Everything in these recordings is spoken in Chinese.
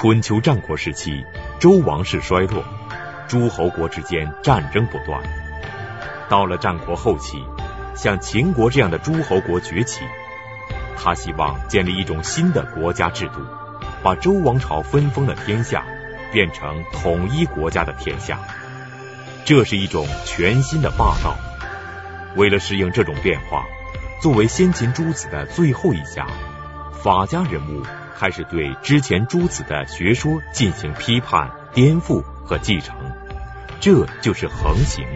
春秋战国时期，周王室衰落，诸侯国之间战争不断。到了战国后期，像秦国这样的诸侯国崛起，他希望建立一种新的国家制度，把周王朝分封的天下变成统一国家的天下。这是一种全新的霸道。为了适应这种变化，作为先秦诸子的最后一家，法家人物开始对之前诸子的学说进行批判、颠覆和继承，这就是横行。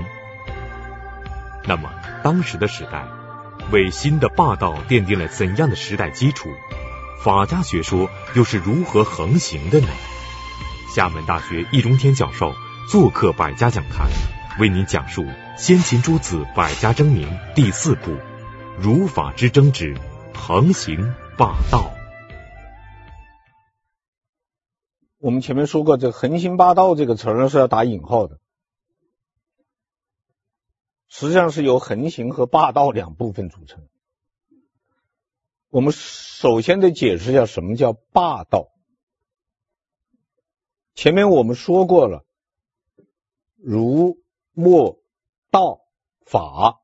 那么，当时的时代为新的霸道奠定了怎样的时代基础？法家学说又是如何横行的呢？厦门大学易中天教授做客百家讲坛，为您讲述先秦诸子百家争鸣第四部：儒法之争之横行霸道。我们前面说过，这“横行霸道”这个词儿是要打引号的，实际上是由横行和霸道两部分组成。我们首先得解释一下什么叫霸道。前面我们说过了，儒、墨、道、法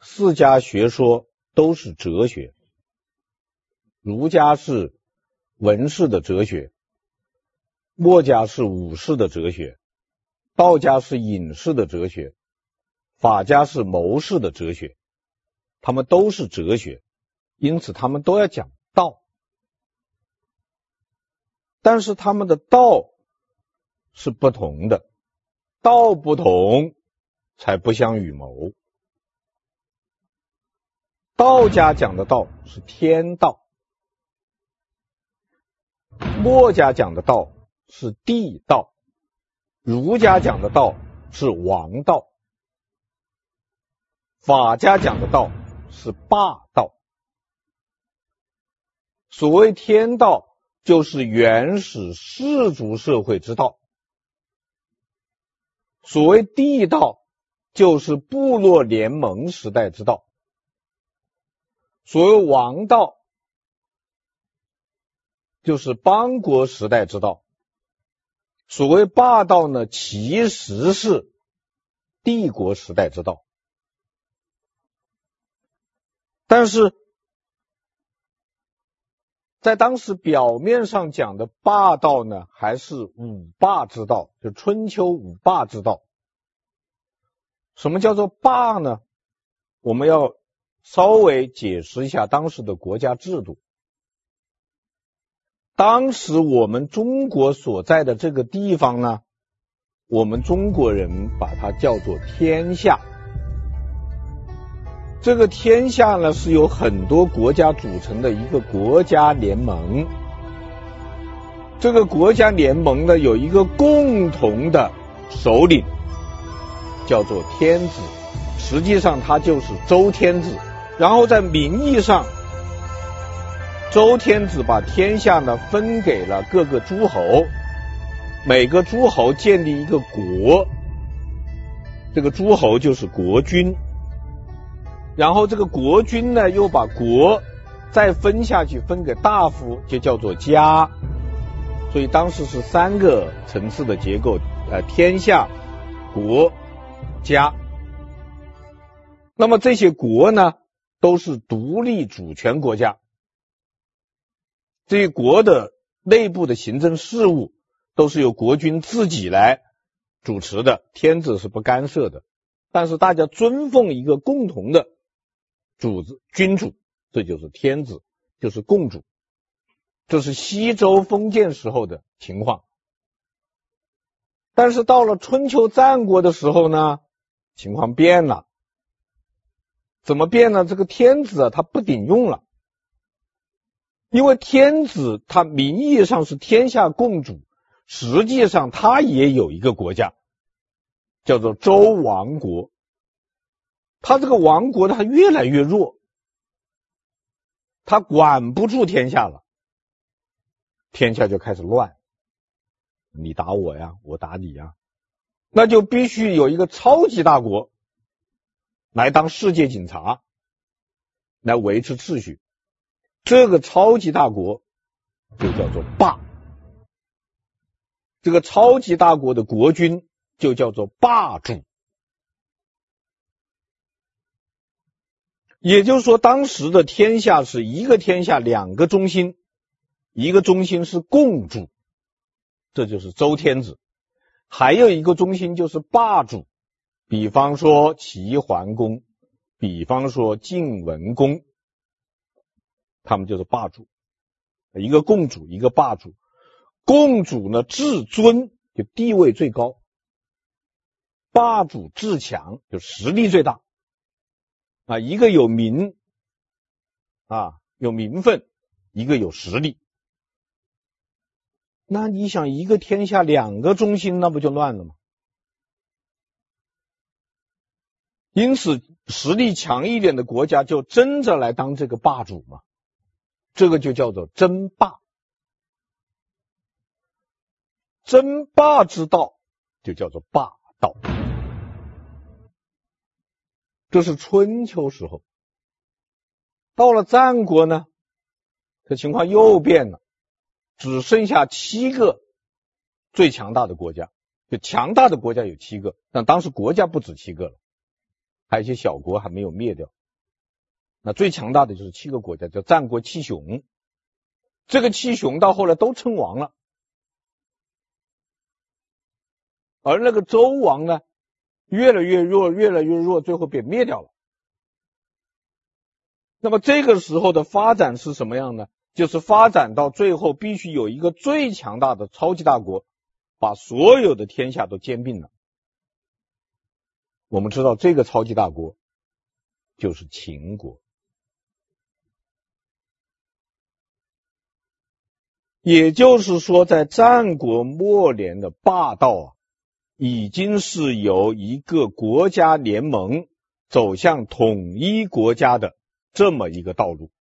四家学说都是哲学。儒家是文士的哲学。墨家是武士的哲学，道家是隐士的哲学，法家是谋士的哲学，他们都是哲学，因此他们都要讲道，但是他们的道是不同的，道不同才不相与谋。道家讲的道是天道，墨家讲的道。是地道，儒家讲的道是王道，法家讲的道是霸道。所谓天道，就是原始氏族社会之道；所谓地道，就是部落联盟时代之道；所谓王道，就是邦国时代之道。所谓霸道呢，其实是帝国时代之道，但是在当时表面上讲的霸道呢，还是五霸之道，就春秋五霸之道。什么叫做霸呢？我们要稍微解释一下当时的国家制度。当时我们中国所在的这个地方呢，我们中国人把它叫做天下。这个天下呢，是由很多国家组成的一个国家联盟。这个国家联盟呢，有一个共同的首领，叫做天子。实际上，他就是周天子。然后在名义上。周天子把天下呢分给了各个诸侯，每个诸侯建立一个国，这个诸侯就是国君，然后这个国君呢又把国再分下去分给大夫，就叫做家，所以当时是三个层次的结构，呃，天下、国、家。那么这些国呢都是独立主权国家。这一国的内部的行政事务都是由国君自己来主持的，天子是不干涉的。但是大家尊奉一个共同的主子君主，这就是天子，就是共主。这是西周封建时候的情况。但是到了春秋战国的时候呢，情况变了。怎么变呢？这个天子啊，他不顶用了。因为天子他名义上是天下共主，实际上他也有一个国家，叫做周王国。他这个王国他越来越弱，他管不住天下了，天下就开始乱，你打我呀，我打你呀，那就必须有一个超级大国来当世界警察，来维持秩序。这个超级大国就叫做霸，这个超级大国的国君就叫做霸主。也就是说，当时的天下是一个天下两个中心，一个中心是共主，这就是周天子；还有一个中心就是霸主，比方说齐桓公，比方说晋文公，他们就是霸主，一个共主，一个霸主。共主呢，至尊就地位最高，霸主至强就实力最大。啊，一个有名啊，有名分，一个有实力。那你想，一个天下两个中心，那不就乱了吗？因此，实力强一点的国家就争着来当这个霸主嘛，这个就叫做争霸。争霸之道就叫做霸道。这是春秋时候，到了战国呢，这情况又变了，只剩下七个最强大的国家，就强大的国家有七个，但当时国家不止七个了，还有一些小国还没有灭掉。那最强大的就是七个国家，叫战国七雄。这个七雄到后来都称王了，而那个周王呢，越来越弱，越来越弱，最后被灭掉了。那么这个时候的发展是什么样呢？就是发展到最后，必须有一个最强大的超级大国，把所有的天下都兼并了。我们知道这个超级大国就是秦国。也就是说，在战国末年的霸道啊。已经是由一个国家联盟走向统一国家的这么一个道路，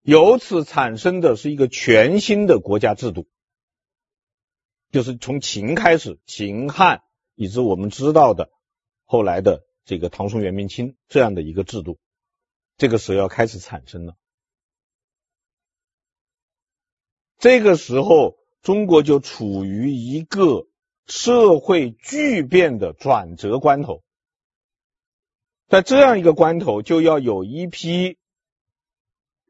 由此产生的是一个全新的国家制度，就是从秦开始，秦汉以及我们知道的后来的这个唐宋元明清这样的一个制度，这个时候要开始产生了。这个时候，中国就处于一个。社会巨变的转折关头，在这样一个关头，就要有一批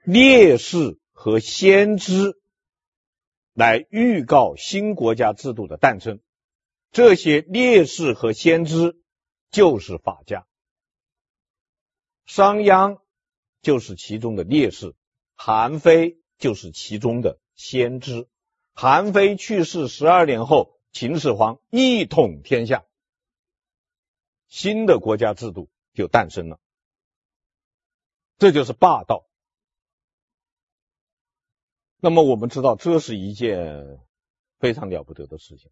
烈士和先知来预告新国家制度的诞生。这些烈士和先知就是法家，商鞅就是其中的烈士，韩非就是其中的先知。韩非去世十二年后。秦始皇一统天下，新的国家制度就诞生了。这就是霸道。那么我们知道，这是一件非常了不得的事情，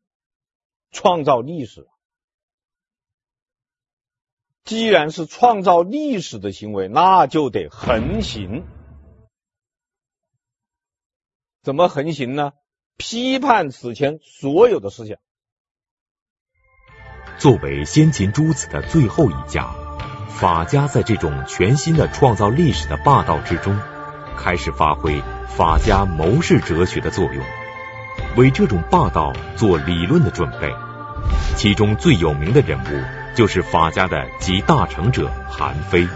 创造历史。既然是创造历史的行为，那就得横行。怎么横行呢？批判此前所有的思想。作为先秦诸子的最后一家，法家在这种全新的创造历史的霸道之中，开始发挥法家谋士哲学的作用，为这种霸道做理论的准备。其中最有名的人物就是法家的集大成者韩非。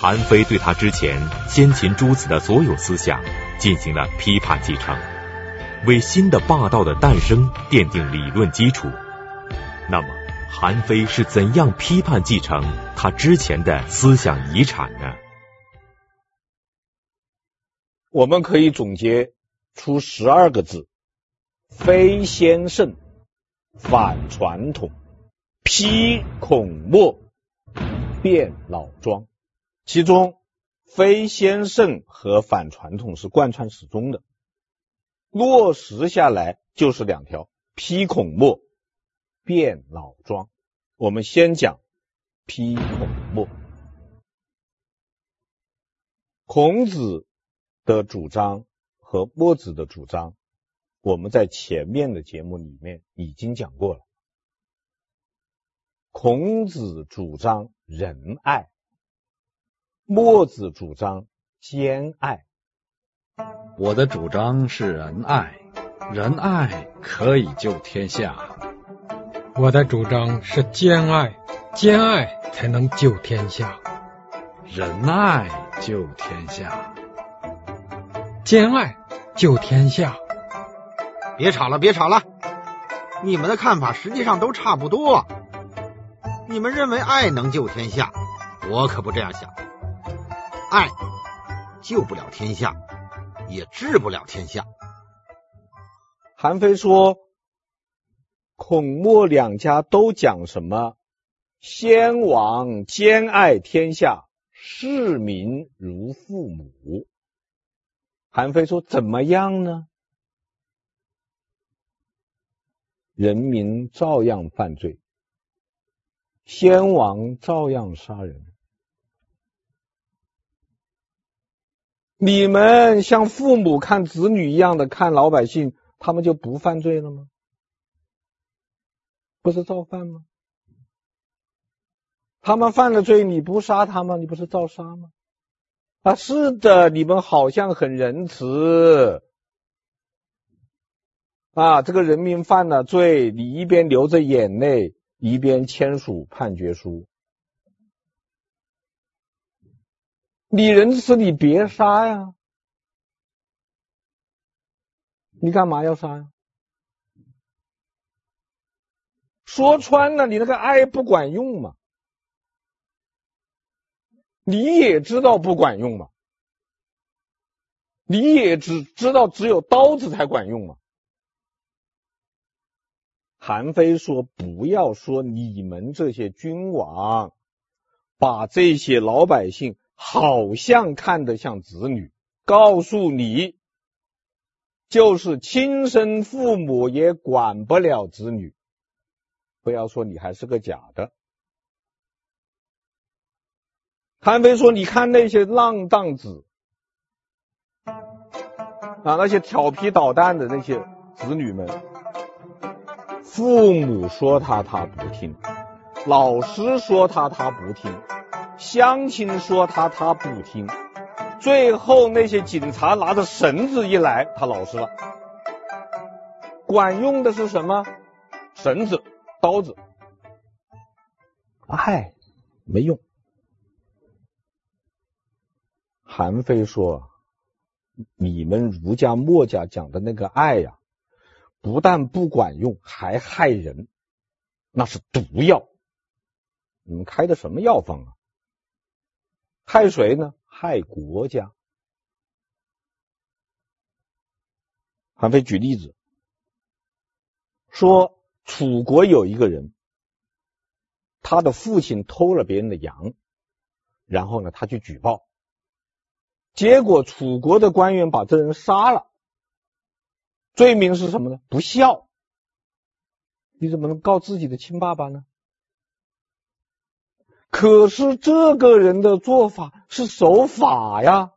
韩非对他之前先秦诸子的所有思想进行了批判继承。为新的霸道的诞生奠定理论基础。那么，韩非是怎样批判继承他之前的思想遗产呢？我们可以总结出十二个字：非先圣，反传统，批孔墨，变老庄。其中，非先圣和反传统是贯穿始终的。落实下来就是两条：批孔墨，变老庄。我们先讲批孔墨。孔子的主张和墨子的主张，我们在前面的节目里面已经讲过了。孔子主张仁爱，墨子主张兼爱。我的主张是仁爱，仁爱可以救天下。我的主张是兼爱，兼爱才能救天下。仁爱救天下，兼爱救天下。别吵了，别吵了！你们的看法实际上都差不多。你们认为爱能救天下，我可不这样想。爱救不了天下，也治不了天下。韩非说，孔墨两家都讲什么？先王兼爱天下。视民如父母，韩非说：“怎么样呢？人民照样犯罪，先王照样杀人。你们像父母看子女一样的看老百姓，他们就不犯罪了吗？不是照犯吗？”他们犯了罪，你不杀他们，你不是照杀吗？啊，是的，你们好像很仁慈啊。这个人民犯了罪，你一边流着眼泪，一边签署判决书。你仁慈，你别杀呀！你干嘛要杀呀？说穿了，你那个爱不管用嘛。你也知道不管用吗？你也只知道只有刀子才管用吗？韩非说：“不要说你们这些君王，把这些老百姓好像看得像子女，告诉你，就是亲生父母也管不了子女。不要说你还是个假的。”韩非说：“你看那些浪荡子啊，那些调皮捣蛋的那些子女们，父母说他他不听，老师说他他不听，乡亲说他他不听，最后那些警察拿着绳子一来，他老实了。管用的是什么？绳子、刀子，哎，没用。”韩非说：“你们儒家、墨家讲的那个爱呀，不但不管用，还害人，那是毒药。你们开的什么药方啊？害谁呢？害国家。”韩非举例子说：“楚国有一个人，他的父亲偷了别人的羊，然后呢，他去举报。”结果楚国的官员把这人杀了，罪名是什么呢？不孝。你怎么能告自己的亲爸爸呢？可是这个人的做法是守法呀，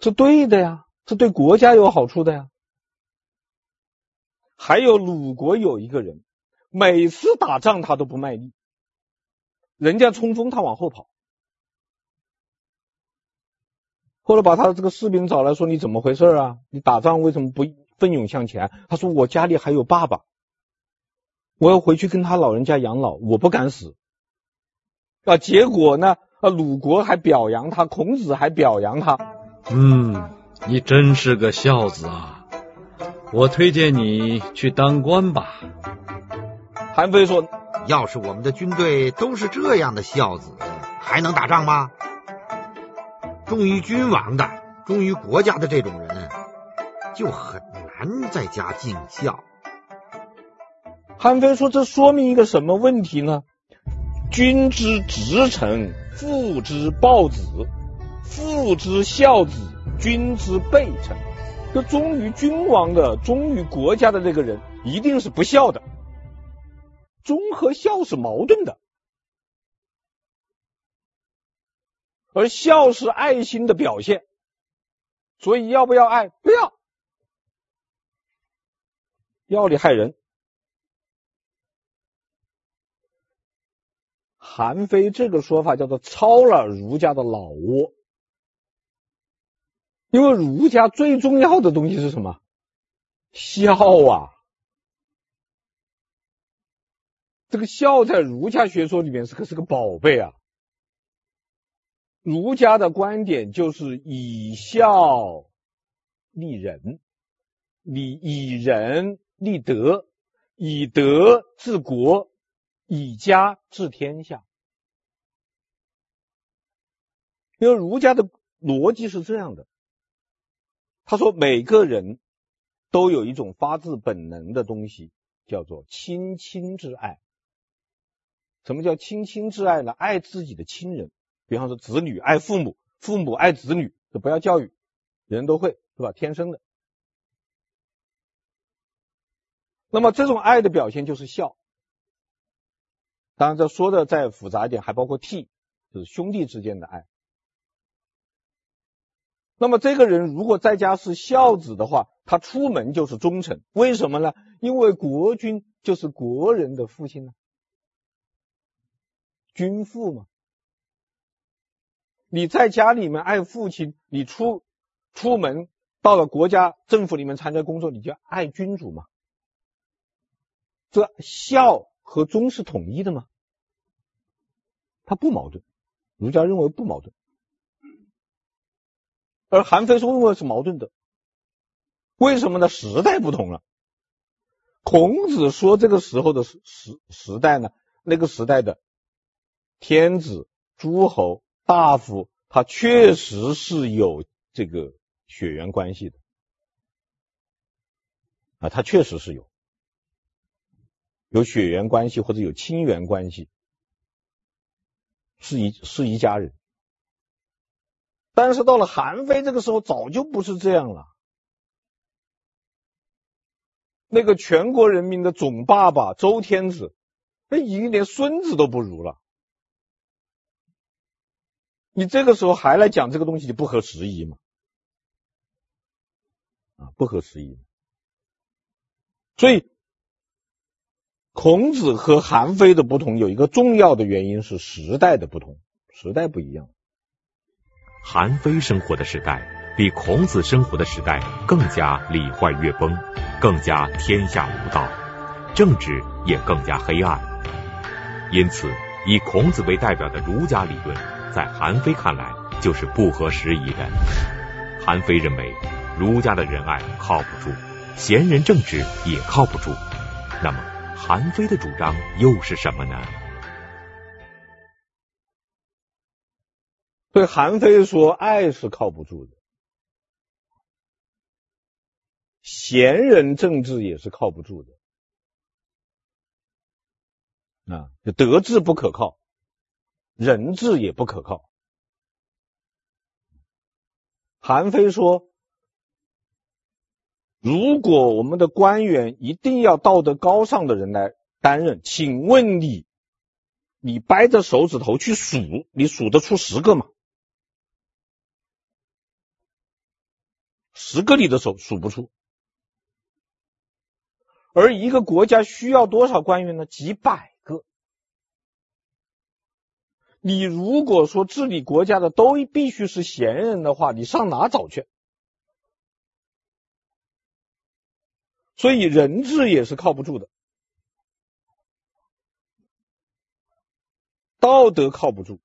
是对的呀，是对国家有好处的呀。还有鲁国有一个人，每次打仗他都不卖力，人家冲锋他往后跑。后来把他的这个士兵找来说：“你怎么回事啊？你打仗为什么不奋勇向前？”他说：“我家里还有爸爸，我要回去跟他老人家养老，我不敢死。”啊，结果呢？啊，鲁国还表扬他，孔子还表扬他。嗯，你真是个孝子啊！我推荐你去当官吧。韩非说：“要是我们的军队都是这样的孝子，还能打仗吗？”忠于君王的、忠于国家的这种人，就很难在家尽孝。韩非说：“这说明一个什么问题呢？君之直臣，父之暴子；父之孝子，君之悖臣。这忠于君王的、忠于国家的这个人，一定是不孝的。忠和孝是矛盾的。”而孝是爱心的表现，所以要不要爱？不要，要你害人。韩非这个说法叫做抄了儒家的老窝。因为儒家最重要的东西是什么？孝啊！这个孝在儒家学说里面是可是个宝贝啊！儒家的观点就是以孝立人，以以仁立德，以德治国，以家治天下。因为儒家的逻辑是这样的，他说每个人都有一种发自本能的东西，叫做亲亲之爱。什么叫亲亲之爱呢？爱自己的亲人，比方说子女爱父母，父母爱子女，这不要教育，人都会，是吧？天生的。那么这种爱的表现就是孝。当然，这说的再复杂一点，还包括悌，就是兄弟之间的爱。那么这个人如果在家是孝子的话，他出门就是忠臣。为什么呢？因为国君就是国人的父亲呢，君父嘛。你在家里面爱父亲，你出出门到了国家政府里面参加工作，你就爱君主嘛。这孝和忠是统一的吗？他不矛盾，儒家认为不矛盾。而韩非说认为是矛盾的，为什么呢？时代不同了。孔子说这个时候的时时代呢，那个时代的天子、诸侯、大夫，他确实是有这个血缘关系的啊，他确实是有有血缘关系或者有亲缘关系，是一是一家人。但是到了韩非这个时候，早就不是这样了。那个全国人民的总爸爸周天子，那已经连孙子都不如了。你这个时候还来讲这个东西，就不合时宜嘛？啊，不合时宜。所以，孔子和韩非的不同，有一个重要的原因是时代的不同，时代不一样。韩非生活的时代比孔子生活的时代更加礼坏乐崩，更加天下无道，政治也更加黑暗。因此，以孔子为代表的儒家理论，在韩非看来就是不合时宜的。韩非认为，儒家的仁爱靠不住，贤人政治也靠不住。那么，韩非的主张又是什么呢？所以韩非说，爱是靠不住的，贤人政治也是靠不住的，啊，德治不可靠，人治也不可靠。韩非说，如果我们的官员一定要道德高尚的人来担任，请问你，你掰着手指头去数，你数得出十个吗？十个里的手数不出，而一个国家需要多少官员呢？几百个。你如果说治理国家的都必须是贤人的话，你上哪找去？所以人治也是靠不住的，道德靠不住，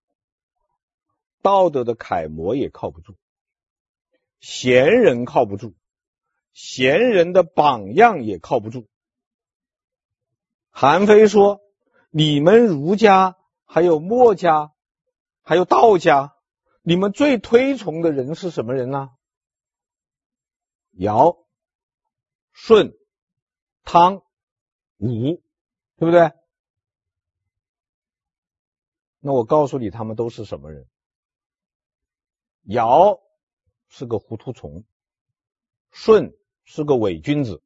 道德的楷模也靠不住。贤人靠不住，贤人的榜样也靠不住。韩非说：“你们儒家，还有墨家，还有道家，你们最推崇的人是什么人呢？尧、舜、汤、武，对不对？那我告诉你，他们都是什么人？尧。”是个糊涂虫，舜是个伪君子，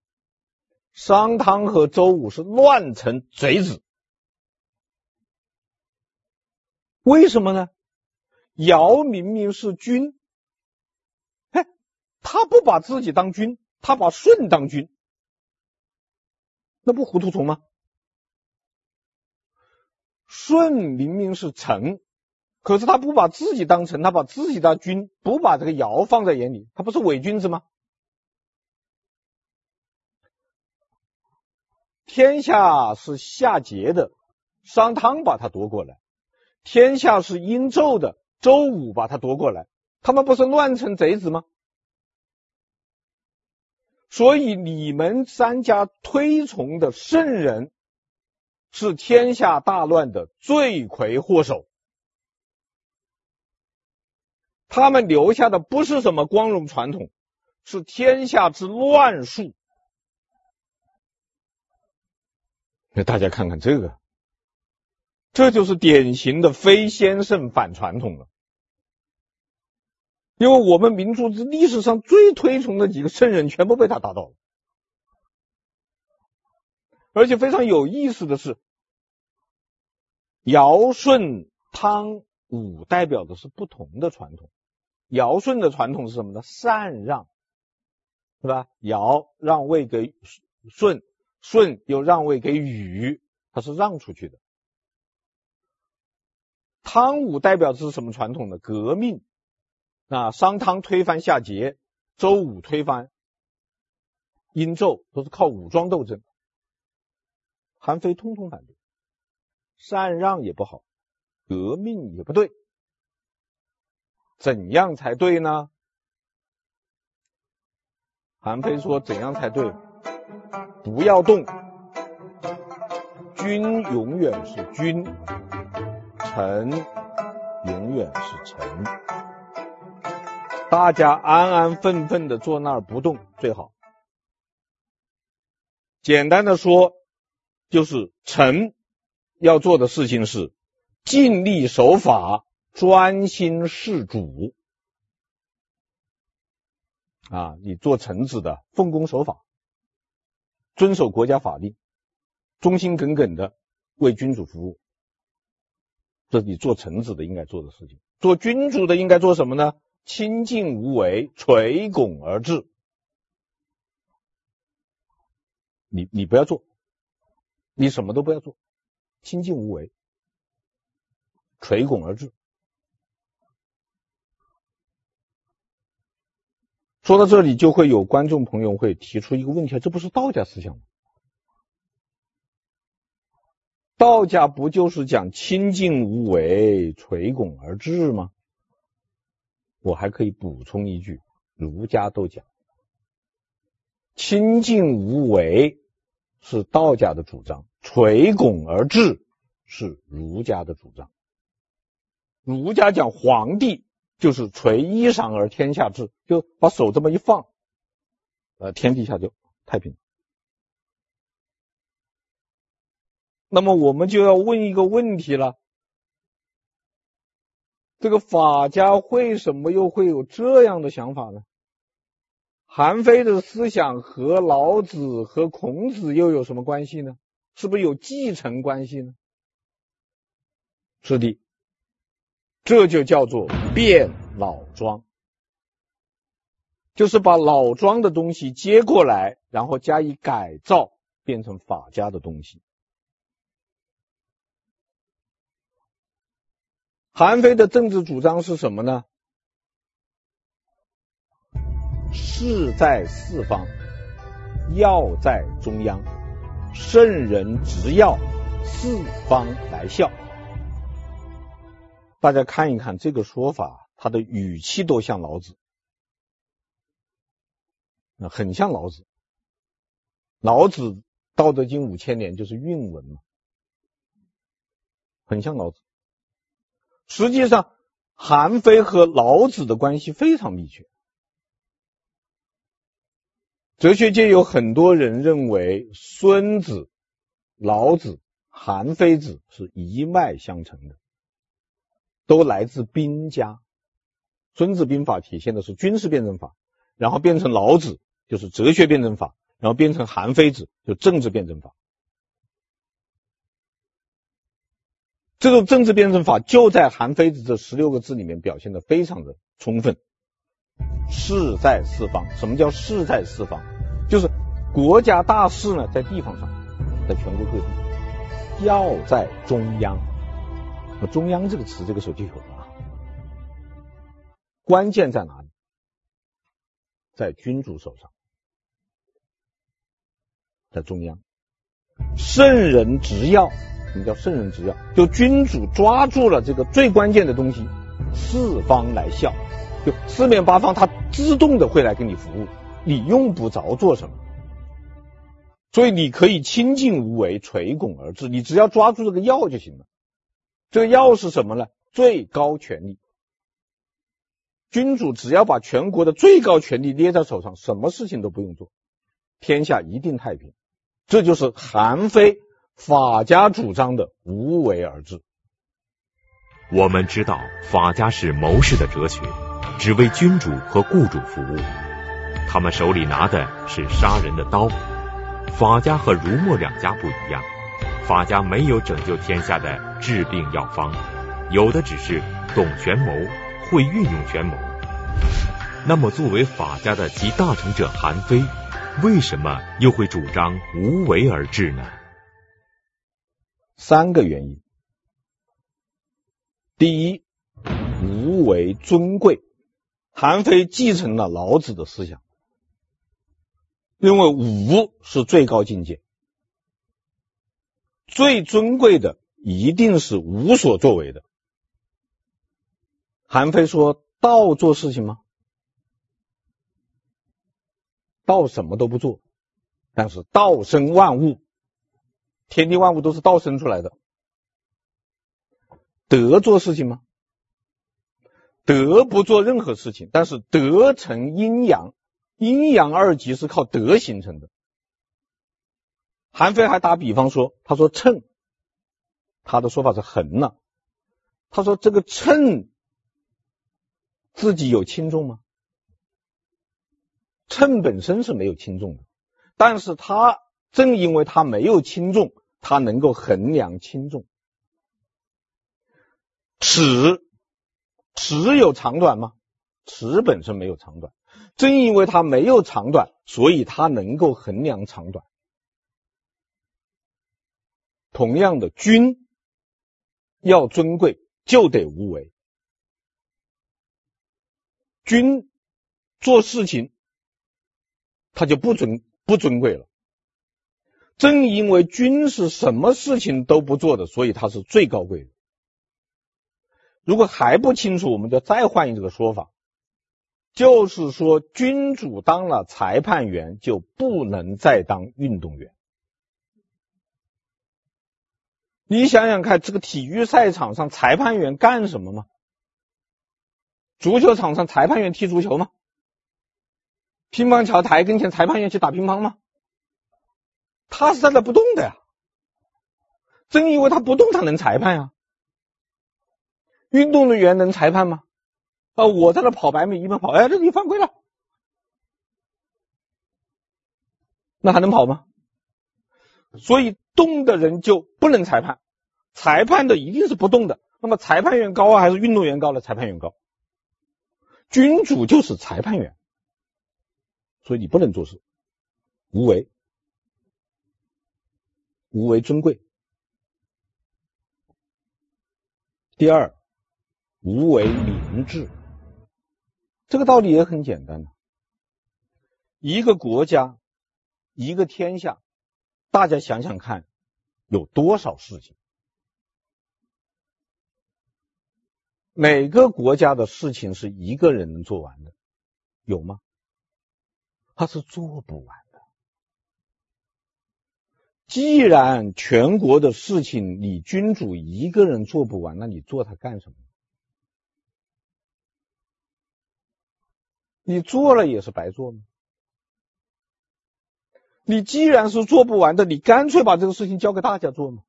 商汤和周武是乱臣贼子。为什么呢？尧明明是君，哎，他不把自己当君，他把舜当君，那不糊涂虫吗？舜明明是臣，可是他不把自己当臣，他把自己的君不把这个尧放在眼里，他不是伪君子吗？天下是夏桀的，商汤把他夺过来；天下是殷纣的，周武把他夺过来。他们不是乱臣贼子吗？所以你们三家推崇的圣人，是天下大乱的罪魁祸首。他们留下的不是什么光荣传统，是天下之乱数。那大家看看这个，这就是典型的非先圣反传统了。因为我们民族之历史上最推崇的几个圣人，全部被他打倒了。而且非常有意思的是，尧舜汤武代表的是不同的传统。尧舜的传统是什么呢？禅让，是吧？尧让位给舜。舜又让位给禹，他是让出去的。汤武代表的是什么传统呢？革命。啊，商汤推翻夏桀，周武推翻殷纣，都是靠武装斗争。韩非通通反对，禅让也不好，革命也不对。怎样才对呢？韩非说：怎样才对？不要动，君永远是君，臣永远是臣，大家安安分分的坐那儿不动最好。简单的说，就是臣要做的事情是尽力守法，专心事主。啊，你做臣子的，奉公守法。遵守国家法令，忠心耿耿的为君主服务，这是你做臣子的应该做的事情。做君主的应该做什么呢？清静无为，垂拱而治。你你不要做，你什么都不要做，清静无为，垂拱而治。说到这里，就会有观众朋友会提出一个问题：这不是道家思想吗？道家不就是讲清静无为、垂拱而治吗？我还可以补充一句：儒家都讲清静无为是道家的主张，垂拱而治是儒家的主张。儒家讲皇帝。就是垂衣裳而天下治，就把手这么一放，呃，天底下就太平。那么我们就要问一个问题了：这个法家为什么又会有这样的想法呢？韩非的思想和老子和孔子又有什么关系呢？是不是有继承关系呢？是的。这就叫做变老庄，就是把老庄的东西接过来，然后加以改造，变成法家的东西。韩非的政治主张是什么呢？势在四方，要在中央，圣人执要，四方来效。大家看一看这个说法，他的语气都像老子，那很像老子。老子《道德经》五千年就是韵文嘛，很像老子。实际上，韩非和老子的关系非常密切。哲学界有很多人认为，孙子、老子、韩非子是一脉相承的。都来自兵家，《孙子兵法》体现的是军事辩证法，然后变成老子就是哲学辩证法，然后变成韩非子就政治辩证法。这种政治辩证法就在韩非子这十六个字里面表现的非常的充分。势在四方，什么叫势在四方？就是国家大势呢在地方上，在全国各地，要在中央。中央这个词，这个时候就有了。关键在哪里？在君主手上，在中央。圣人执要，什么叫圣人执要？就君主抓住了这个最关键的东西，四方来效，就四面八方他自动的会来给你服务，你用不着做什么。所以你可以清静无为，垂拱而治，你只要抓住这个要就行了。这个要是什么呢？最高权力。君主只要把全国的最高权力捏在手上，什么事情都不用做，天下一定太平。这就是韩非法家主张的无为而治。我们知道法家是谋士的哲学，只为君主和雇主服务。他们手里拿的是杀人的刀。法家和儒墨两家不一样，法家没有拯救天下的治病药方，有的只是懂权谋。会运用权谋，那么作为法家的集大成者韩非，为什么又会主张无为而治呢？三个原因。第一，无为尊贵。韩非继承了老子的思想，认为无是最高境界，最尊贵的一定是无所作为的。韩非说：“道做事情吗？道什么都不做，但是道生万物，天地万物都是道生出来的。德做事情吗？德不做任何事情，但是德成阴阳，阴阳二极是靠德形成的。韩非还打比方说，他说秤，他的说法是衡呢。他说这个秤。”自己有轻重吗？秤本身是没有轻重的，但是它正因为它没有轻重，它能够衡量轻重。尺，尺有长短吗？尺本身没有长短，正因为它没有长短，所以它能够衡量长短。同样的，君要尊贵，就得无为。君做事情，他就不尊不尊贵了。正因为君是什么事情都不做的，所以他是最高贵的。如果还不清楚，我们就再换一个说法，就是说，君主当了裁判员，就不能再当运动员。你想想看，这个体育赛场上，裁判员干什么吗？足球场上，裁判员踢足球吗？乒乓球台跟前，裁判员去打乒乓吗？他是站在不动的呀。正因为他不动，他能裁判呀。运动的员能裁判吗？啊，我在那跑百米，一般跑，哎，这你犯规了，那还能跑吗？所以动的人就不能裁判，裁判的一定是不动的。那么裁判员高啊，还是运动员高呢？裁判员高。君主就是裁判员，所以你不能做事，无为，无为尊贵。第二，无为明智，这个道理也很简单的。一个国家，一个天下，大家想想看，有多少事情？每个国家的事情是一个人能做完的，有吗？他是做不完的。既然全国的事情你君主一个人做不完，那你做它干什么？你做了也是白做吗？你既然是做不完的，你干脆把这个事情交给大家做嘛？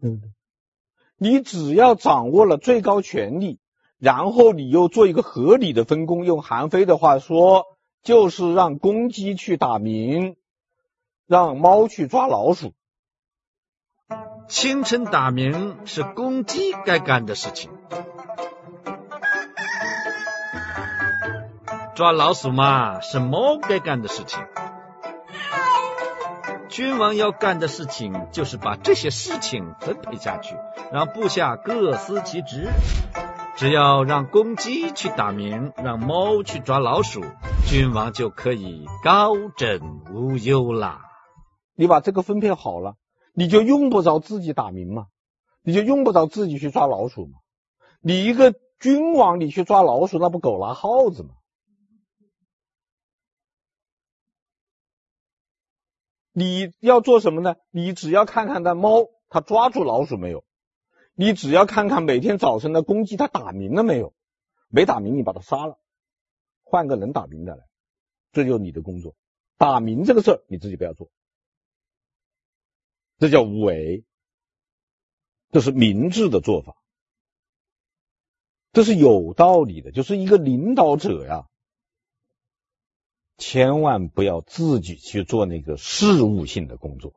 嗯，你只要掌握了最高权力，然后你又做一个合理的分工。用韩非的话说，就是让公鸡去打鸣，让猫去抓老鼠。清晨打鸣是公鸡该干的事情，抓老鼠嘛是猫该干的事情。君王要干的事情就是把这些事情分配下去，让部下各司其职。只要让公鸡去打鸣，让猫去抓老鼠，君王就可以高枕无忧啦。你把这个分配好了，你就用不着自己打鸣嘛，你就用不着自己去抓老鼠嘛。你一个君王，你去抓老鼠，那不狗拉耗子吗？你要做什么呢？你只要看看那猫，它抓住老鼠没有？你只要看看每天早晨的公鸡，它打鸣了没有？没打鸣，你把它杀了，换个能打鸣的来，这就是你的工作。打鸣这个事儿你自己不要做，这叫无为，这是明智的做法，这是有道理的。就是一个领导者呀。千万不要自己去做那个事务性的工作。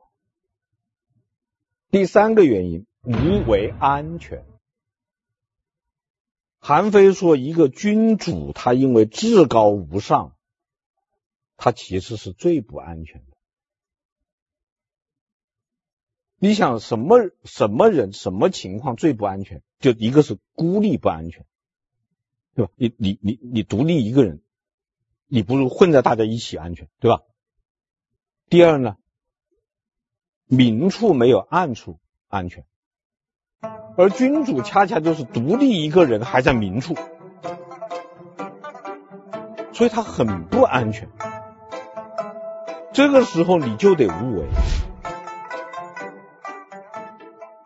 第三个原因，无为安全。韩非说，一个君主他因为至高无上，他其实是最不安全的。你想什么什么人什么情况最不安全？就一个是孤立不安全，对吧？你你你你独立一个人。你不如混在大家一起安全，对吧？第二呢，明处没有暗处安全，而君主恰恰就是独立一个人还在明处，所以他很不安全。这个时候你就得无为。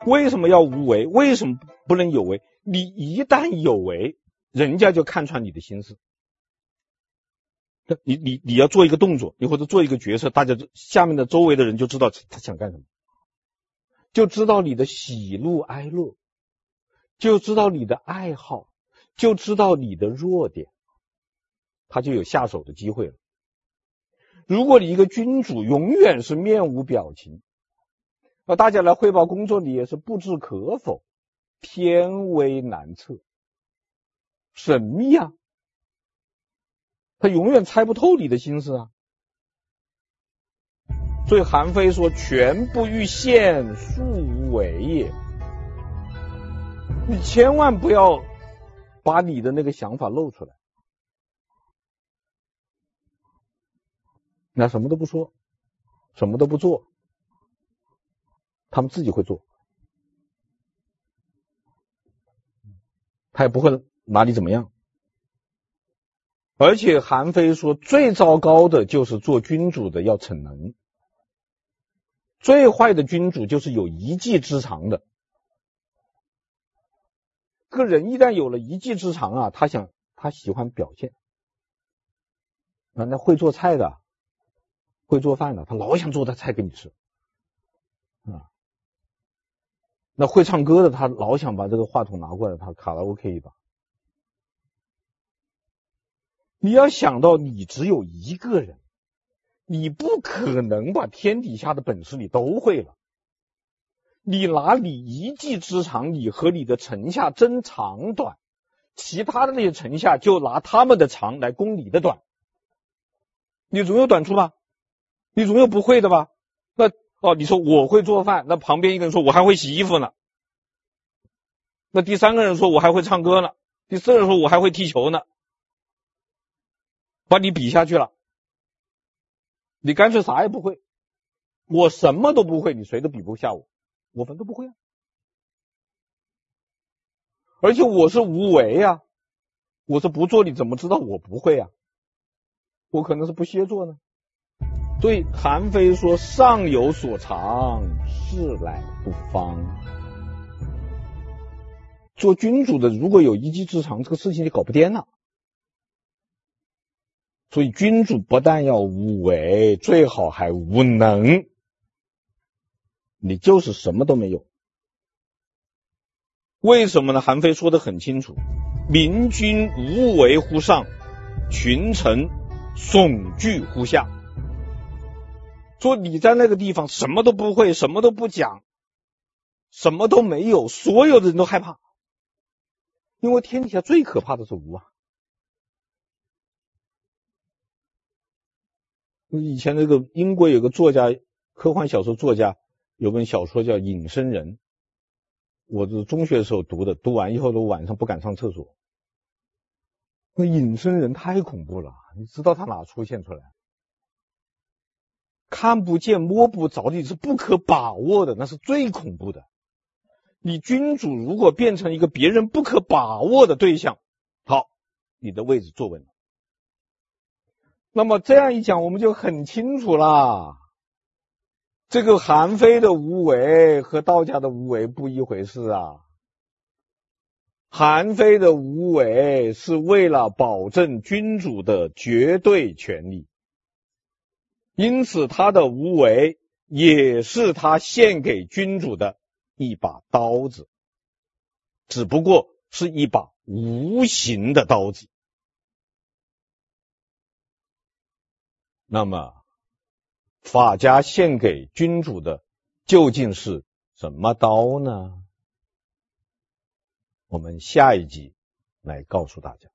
为什么要无为？为什么不能有为？你一旦有为，人家就看穿你的心思。那你你你要做一个动作，你或者做一个决策，大家下面的周围的人就知道他想干什么，就知道你的喜怒哀乐，就知道你的爱好，就知道你的弱点，他就有下手的机会了。如果你一个君主永远是面无表情，那大家来汇报工作，你也是不置可否，天威难测，神秘啊。他永远猜不透你的心思啊，所以韩非说：“全不欲现，庶无为也。”你千万不要把你的那个想法露出来，那什么都不说，什么都不做，他们自己会做，他也不会拿你怎么样。而且韩非说，最糟糕的就是做君主的要逞能，最坏的君主就是有一技之长的。个人一旦有了一技之长啊，他想他喜欢表现啊，那会做菜的，会做饭的，他老想做的菜给你吃啊。那会唱歌的，他老想把这个话筒拿过来，他卡拉 OK 一把。你要想到，你只有一个人，你不可能把天底下的本事你都会了。你拿你一技之长，你和你的臣下争长短，其他的那些臣下就拿他们的长来攻你的短，你总有短处吧？你总有不会的吧？那哦，你说我会做饭，那旁边一个人说我还会洗衣服呢，那第三个人说我还会唱歌呢，第四个人说我还会踢球呢。把你比下去了，你干脆啥也不会，我什么都不会，你谁都比不下我，我们都不会啊，而且我是无为呀，我是不做，你怎么知道我不会啊？我可能是不屑做呢。所以韩非说：“上有所长，事来不方。”做君主的如果有一技之长，这个事情就搞不掂了。所以，君主不但要无为，最好还无能。你就是什么都没有。为什么呢？韩非说的很清楚：明君无为乎上，群臣悚惧乎下。说你在那个地方什么都不会，什么都不讲，什么都没有，所有的人都害怕，因为天底下最可怕的是无啊。以前那个英国有个作家科幻小说作家有本小说叫《隐身人》，我是中学的时候读的，读完以后都晚上不敢上厕所。那隐身人太恐怖了，你知道他哪出现出来？看不见摸不着的是不可把握的，那是最恐怖的。你君主如果变成一个别人不可把握的对象，好，你的位置坐稳了。那么这样一讲，我们就很清楚了。这个韩非的无为和道家的无为不一回事啊。韩非的无为是为了保证君主的绝对权力，因此他的无为也是他献给君主的。一把刀子，只不过是一把无形的刀子。那么，法家献给君主的究竟是什么刀呢？我们下一集来告诉大家。